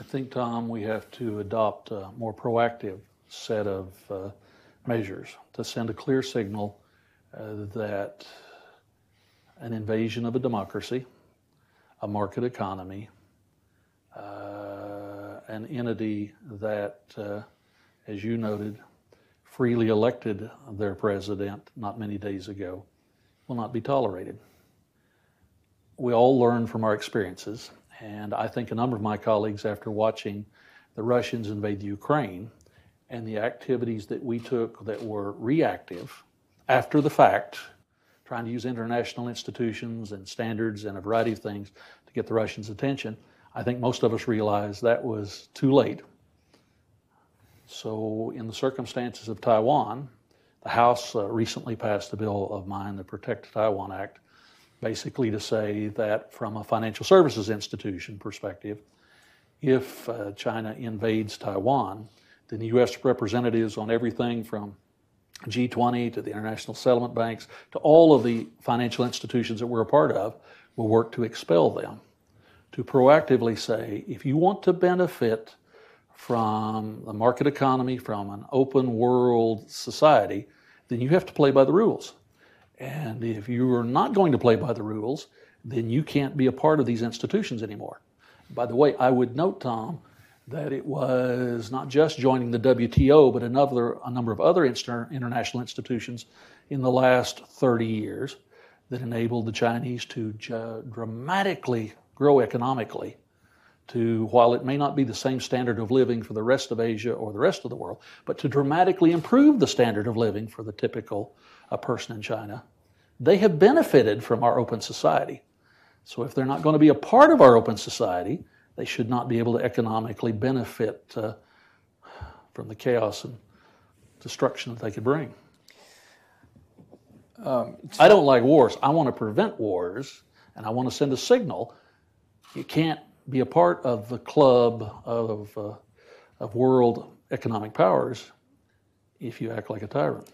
I think, Tom, we have to adopt a more proactive set of uh, measures to send a clear signal uh, that an invasion of a democracy, a market economy, uh, an entity that, uh, as you noted, freely elected their president not many days ago, will not be tolerated. We all learn from our experiences, and I think a number of my colleagues, after watching the Russians invade Ukraine and the activities that we took that were reactive after the fact, trying to use international institutions and standards and a variety of things to get the Russians' attention, I think most of us realized that was too late. So, in the circumstances of Taiwan, the House uh, recently passed a bill of mine, the Protect Taiwan Act, basically to say that from a financial services institution perspective, if uh, China invades Taiwan, then the U.S. representatives on everything from G20 to the international settlement banks to all of the financial institutions that we're a part of will work to expel them. To proactively say, if you want to benefit from the market economy, from an open world society, then you have to play by the rules. And if you are not going to play by the rules, then you can't be a part of these institutions anymore. By the way, I would note, Tom, that it was not just joining the WTO, but another, a number of other inter- international institutions in the last 30 years that enabled the Chinese to dramatically grow economically to, while it may not be the same standard of living for the rest of Asia or the rest of the world, but to dramatically improve the standard of living for the typical uh, person in China. They have benefited from our open society. So if they're not going to be a part of our open society, they should not be able to economically benefit uh, from the chaos and destruction that they could bring. Um, I don't like wars. I want to prevent wars, and I want to send a signal. You can't be a part of the club of, uh, of world economic powers if you act like a tyrant.